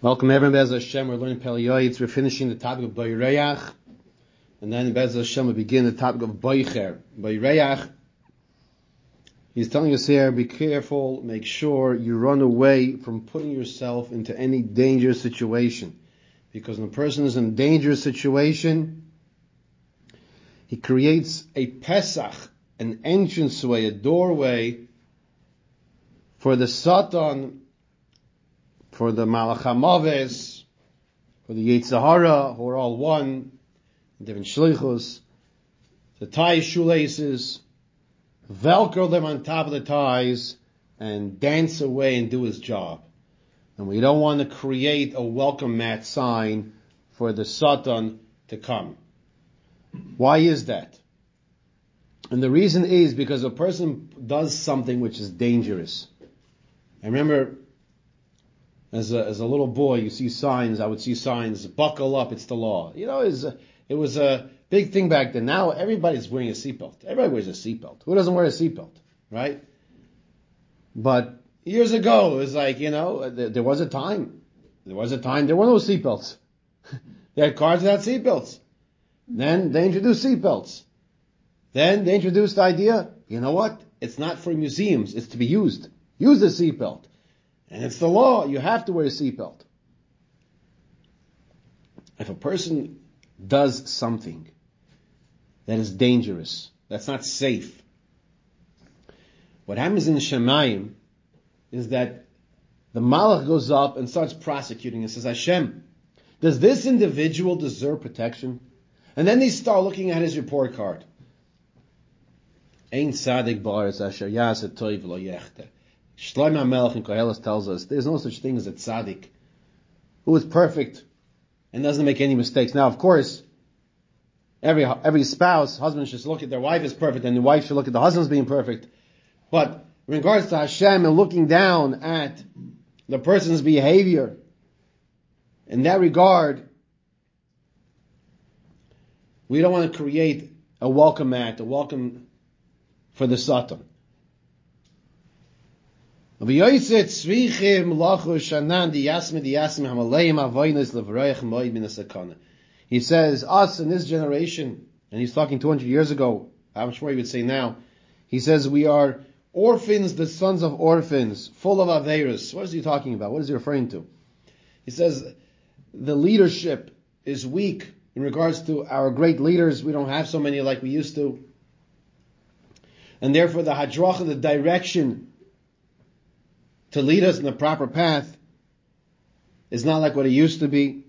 Welcome everyone, Bez Hashem. We're learning Pele Yoetz. We're finishing the topic of Bayreach. And then Bez Hashem we begin the topic of Baycher. Bayreach. He's telling us here, be careful, make sure you run away from putting yourself into any dangerous situation. Because when a person is in a dangerous situation, he creates a Pesach, an entranceway, a doorway for the Satan for the Malach Hamaves, for the Yetzer Hara, who are all one, different shlichus, to tie shoelaces, velcro them on top of the ties, and dance away and do his job. And we don't want to create a welcome mat sign for the Satan to come. Why is that? And the reason is because a person does something which is dangerous. I remember as a, as a little boy, you see signs. I would see signs. Buckle up! It's the law. You know, it was, a, it was a big thing back then. Now everybody's wearing a seatbelt. Everybody wears a seatbelt. Who doesn't wear a seatbelt, right? But years ago, it was like you know, there, there was a time. There was a time there were no seatbelts. they had cars without seatbelts. Then they introduced seatbelts. Then they introduced the idea. You know what? It's not for museums. It's to be used. Use the seatbelt. And it's the law, you have to wear a seatbelt. If a person does something that is dangerous, that's not safe, what happens in Shemayim is that the Malach goes up and starts prosecuting and says, Hashem, does this individual deserve protection? And then they start looking at his report card. Bar asher toiv lo. Shlomo Melech in Koheles tells us there's no such thing as a tzaddik who is perfect and doesn't make any mistakes. Now, of course, every every spouse, husband should look at their wife as perfect, and the wife should look at the husband as being perfect. But in regards to Hashem and looking down at the person's behavior, in that regard, we don't want to create a welcome act, a welcome for the Satan. He says, us in this generation, and he's talking 200 years ago, I'm sure he would say now, he says, we are orphans, the sons of orphans, full of Averis. What is he talking about? What is he referring to? He says, the leadership is weak in regards to our great leaders. We don't have so many like we used to. And therefore the hadrach, the direction to lead us in the proper path is not like what it used to be.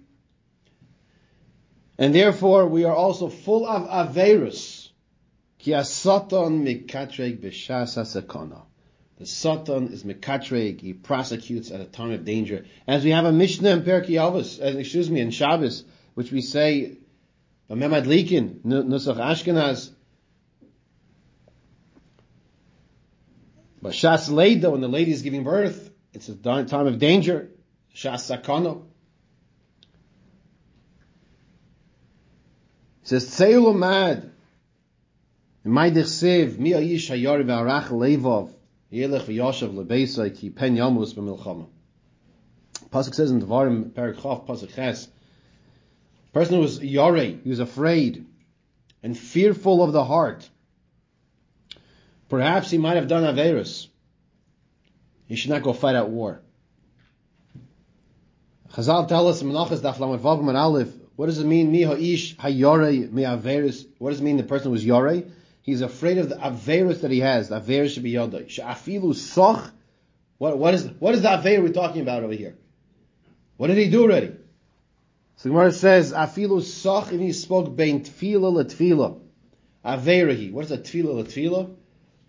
And therefore, we are also full of averus. Ki satan mikatreg b'shas The satan is mikatreg, he prosecutes at a time of danger. As we have a Mishnah in uh, excuse me, in Shabbos, which we say, Likin, Nusach Ashkenaz, But Shas Leida, when the lady is giving birth, it's a time of danger. Shas Sakano. Says, Tzeil Umad. In my dichsev, mi ayish hayari v'arach levov, yelech v'yoshav lebeisa, ki pen yamus b'milchama. Pasuk says in Devarim, Perak Chav, Pasuk Ches, person who was yare, he was afraid and fearful of the heart, Perhaps he might have done Averus. He should not go fight at war. Chazal tell us in Menachas Daf Lamed and Aleph, what does it mean, mi ha'ish hayore mi Averus? What does it mean the person was yore? He's afraid of the Averus that he has. The Averus should be yodai. Sha'afilu soch. What, is, what is the Aver we're talking about over here? What did he do already? So Gemara says, Afilu soch, If he spoke bein tfila la tfila. Averahi. What is a tfila la tfila?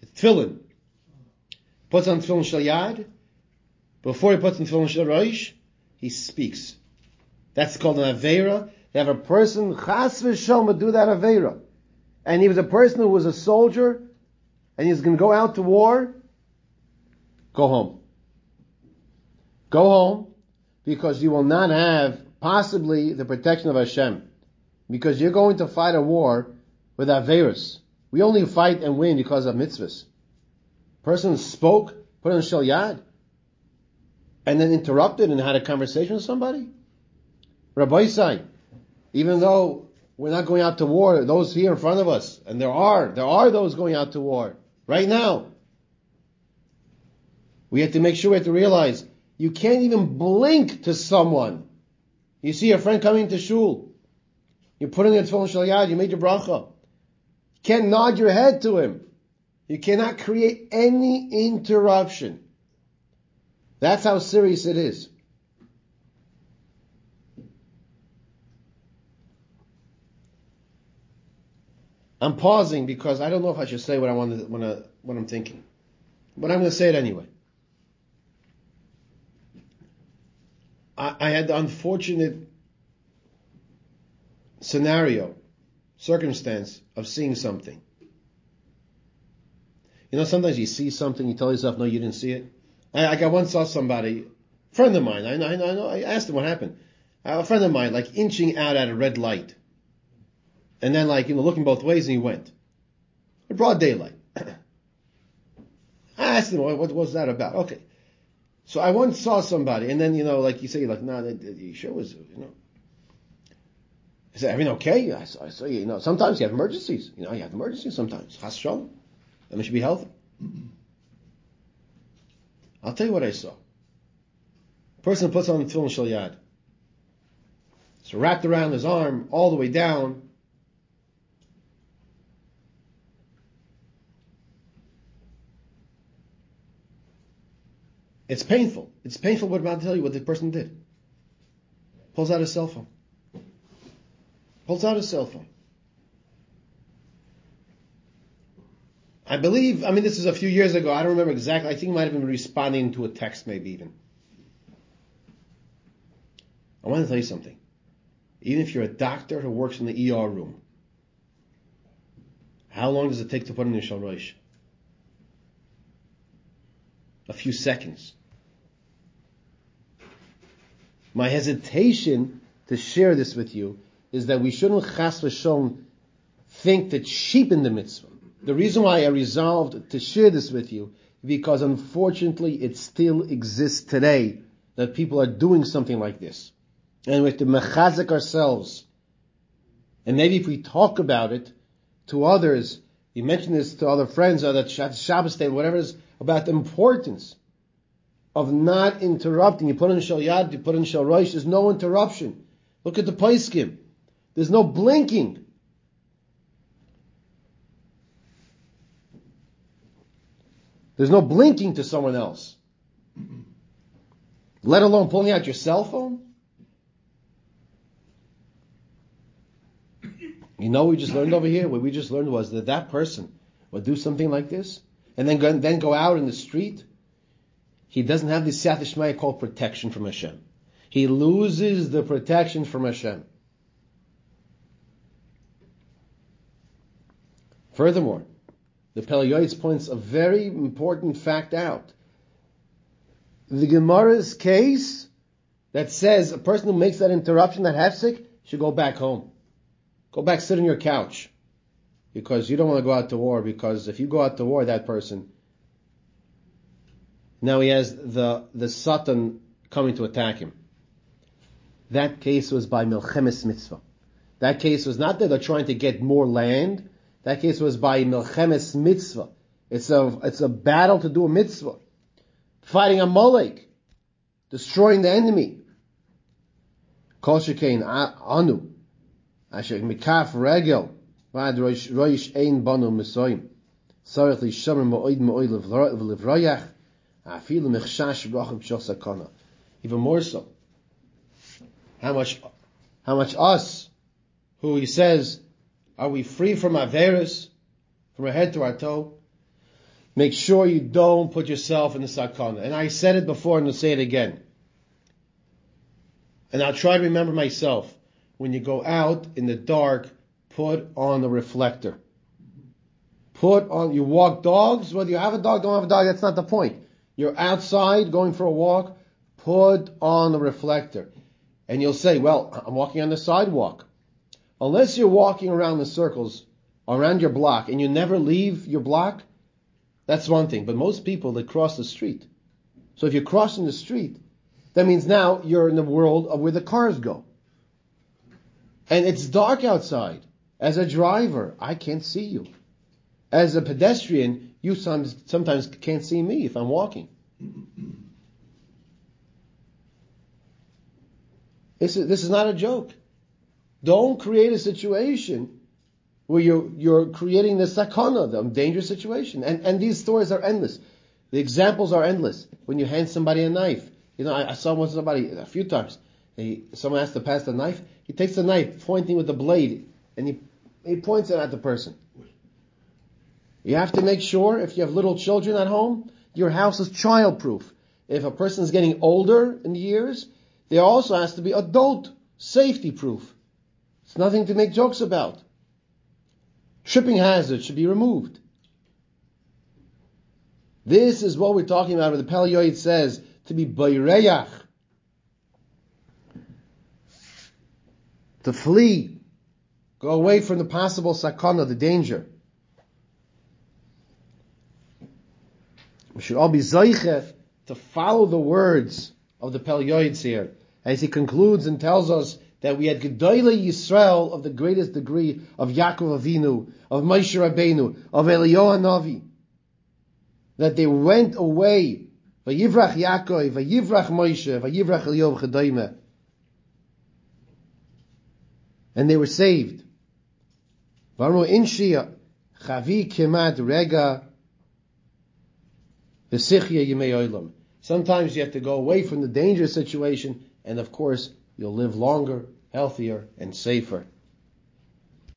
Tefillin. Puts on tefillin shel yad. Before he puts on tefillin shel roish, he speaks. That's called an avera. They have a person chas v'shalom do that avera, and he was a person who was a soldier, and he's going to go out to war. Go home. Go home, because you will not have possibly the protection of Hashem, because you're going to fight a war with averas. We only fight and win because of mitzvahs. Person spoke, put on shel and then interrupted and had a conversation with somebody? Rabbi Sai, even though we're not going out to war, those here in front of us, and there are, there are those going out to war right now. We have to make sure we have to realize you can't even blink to someone. You see a friend coming to shul. You're putting a tefillin shal you made your bracha. Can't nod your head to him. You cannot create any interruption. That's how serious it is. I'm pausing because I don't know if I should say what I want to, what I'm thinking. But I'm going to say it anyway. I, I had the unfortunate scenario, circumstance of seeing something. You know, sometimes you see something, you tell yourself, no, you didn't see it. I, like I once saw somebody, friend of mine, I know, I know, I, know, I asked him what happened. A friend of mine, like inching out at a red light. And then like, you know, looking both ways and he went. A broad daylight. I asked him, what, what was that about? Okay. So I once saw somebody, and then, you know, like you say, like, nah, you sure was, you know. Said, everything okay? I saw, I you, know, sometimes you have emergencies. You know, you have emergencies sometimes. Chas shalom. And we should be healthy. I'll tell you what I saw. A person puts on the tefillin shal yad. It's wrapped around his arm all the way down. It's painful. It's painful what I'm about to tell you what the person did. Pulls out his cell phone. Pulls out his cell phone. I believe, I mean, this is a few years ago. I don't remember exactly. I think he might have been responding to a text, maybe even. I want to tell you something. Even if you're a doctor who works in the ER room, how long does it take to put in your shalrosh? A few seconds. My hesitation to share this with you is that we shouldn't chas v'shon think that cheapen the mitzvah. The reason why I resolved to share this with you, because unfortunately it still exists today that people are doing something like this. And we have to mechazik ourselves. And maybe if we talk about it to others, you mention this to other friends or that Shabbos day, whatever it is, about the importance of not interrupting. You put in Shal Yad, you put in Shal Rosh, there's no interruption. Look at the Poskim. There's no blinking. There's no blinking to someone else. Let alone pulling out your cell phone. You know, we just learned over here. What we just learned was that that person would do something like this, and then go, then go out in the street. He doesn't have the siyat called protection from Hashem. He loses the protection from Hashem. Furthermore, the Pele points a very important fact out. The Gemara's case that says a person who makes that interruption, that hefsek, should go back home. Go back, sit on your couch. Because you don't want to go out to war, because if you go out to war, that person, now he has the, the Satan coming to attack him. That case was by Milchemes Mitzvah. That case was not that they're trying to get more land, that case was by Milchemes Mitzvah. It's a, it's a battle to do a mitzvah. Fighting Amalek. Destroying the enemy. Kol shekain anu. Asher mikaf regel. Vad roish ein banu misoyim. Sarach li shomer mo'oid mo'oid levroyach. Afilu mechshash rachim b'shos sakana. Even more so. How much, how much us, who he says, are we free from Averis, from our head to our toe? Make sure you don't put yourself in the sakana. And I said it before and I'll say it again. And I'll try to remember myself. When you go out in the dark, put on the reflector. Put on, you walk dogs, whether you have a dog, don't have a dog, that's not the point. You're outside going for a walk, put on the reflector. And you'll say, well, I'm walking on the sidewalk unless you're walking around the circles around your block and you never leave your block, that's one thing. But most people, they cross the street. So if you're crossing the street, That means now you're in the world of where the cars go. And it's dark outside. As a driver, I can't see you. As a pedestrian, you sometimes, sometimes can't see me if I'm walking. This is, this is not a joke. Don't create a situation where you're, you're creating the sakana, the dangerous situation. And, and these stories are endless. The examples are endless. When you hand somebody a knife, you know, I, I saw one somebody a few times. He, someone has to pass the knife. He takes the knife, pointing with the blade, and he, he points it at the person. You have to make sure if you have little children at home, your house is childproof. If a person is getting older in years, there also has to be adult safety proof. It's nothing to make jokes about. Tripping hazards should be removed. This is what we're talking about the Pele Yoetz says to be bayreyach, to flee, go away from the possible sakana, the danger. We should all be zayche to follow the words of the Pele Yoetz here, as he concludes and tells us that we had Gedoyle Yisrael of the greatest degree of Yaakov Avinu, of Moshe Rabbeinu, of Eliyahu Navi, that they went away Vayivrach Yaakov, Vayivrach Moshe, Vayivrach Eliyahu Chedayme. And they were saved. Varmo Inshia, Chavi Kemat Rega, V'sichya Yimei Olam. Sometimes you have to go away from the dangerous situation, and of course, you'll live longer, healthier, and safer.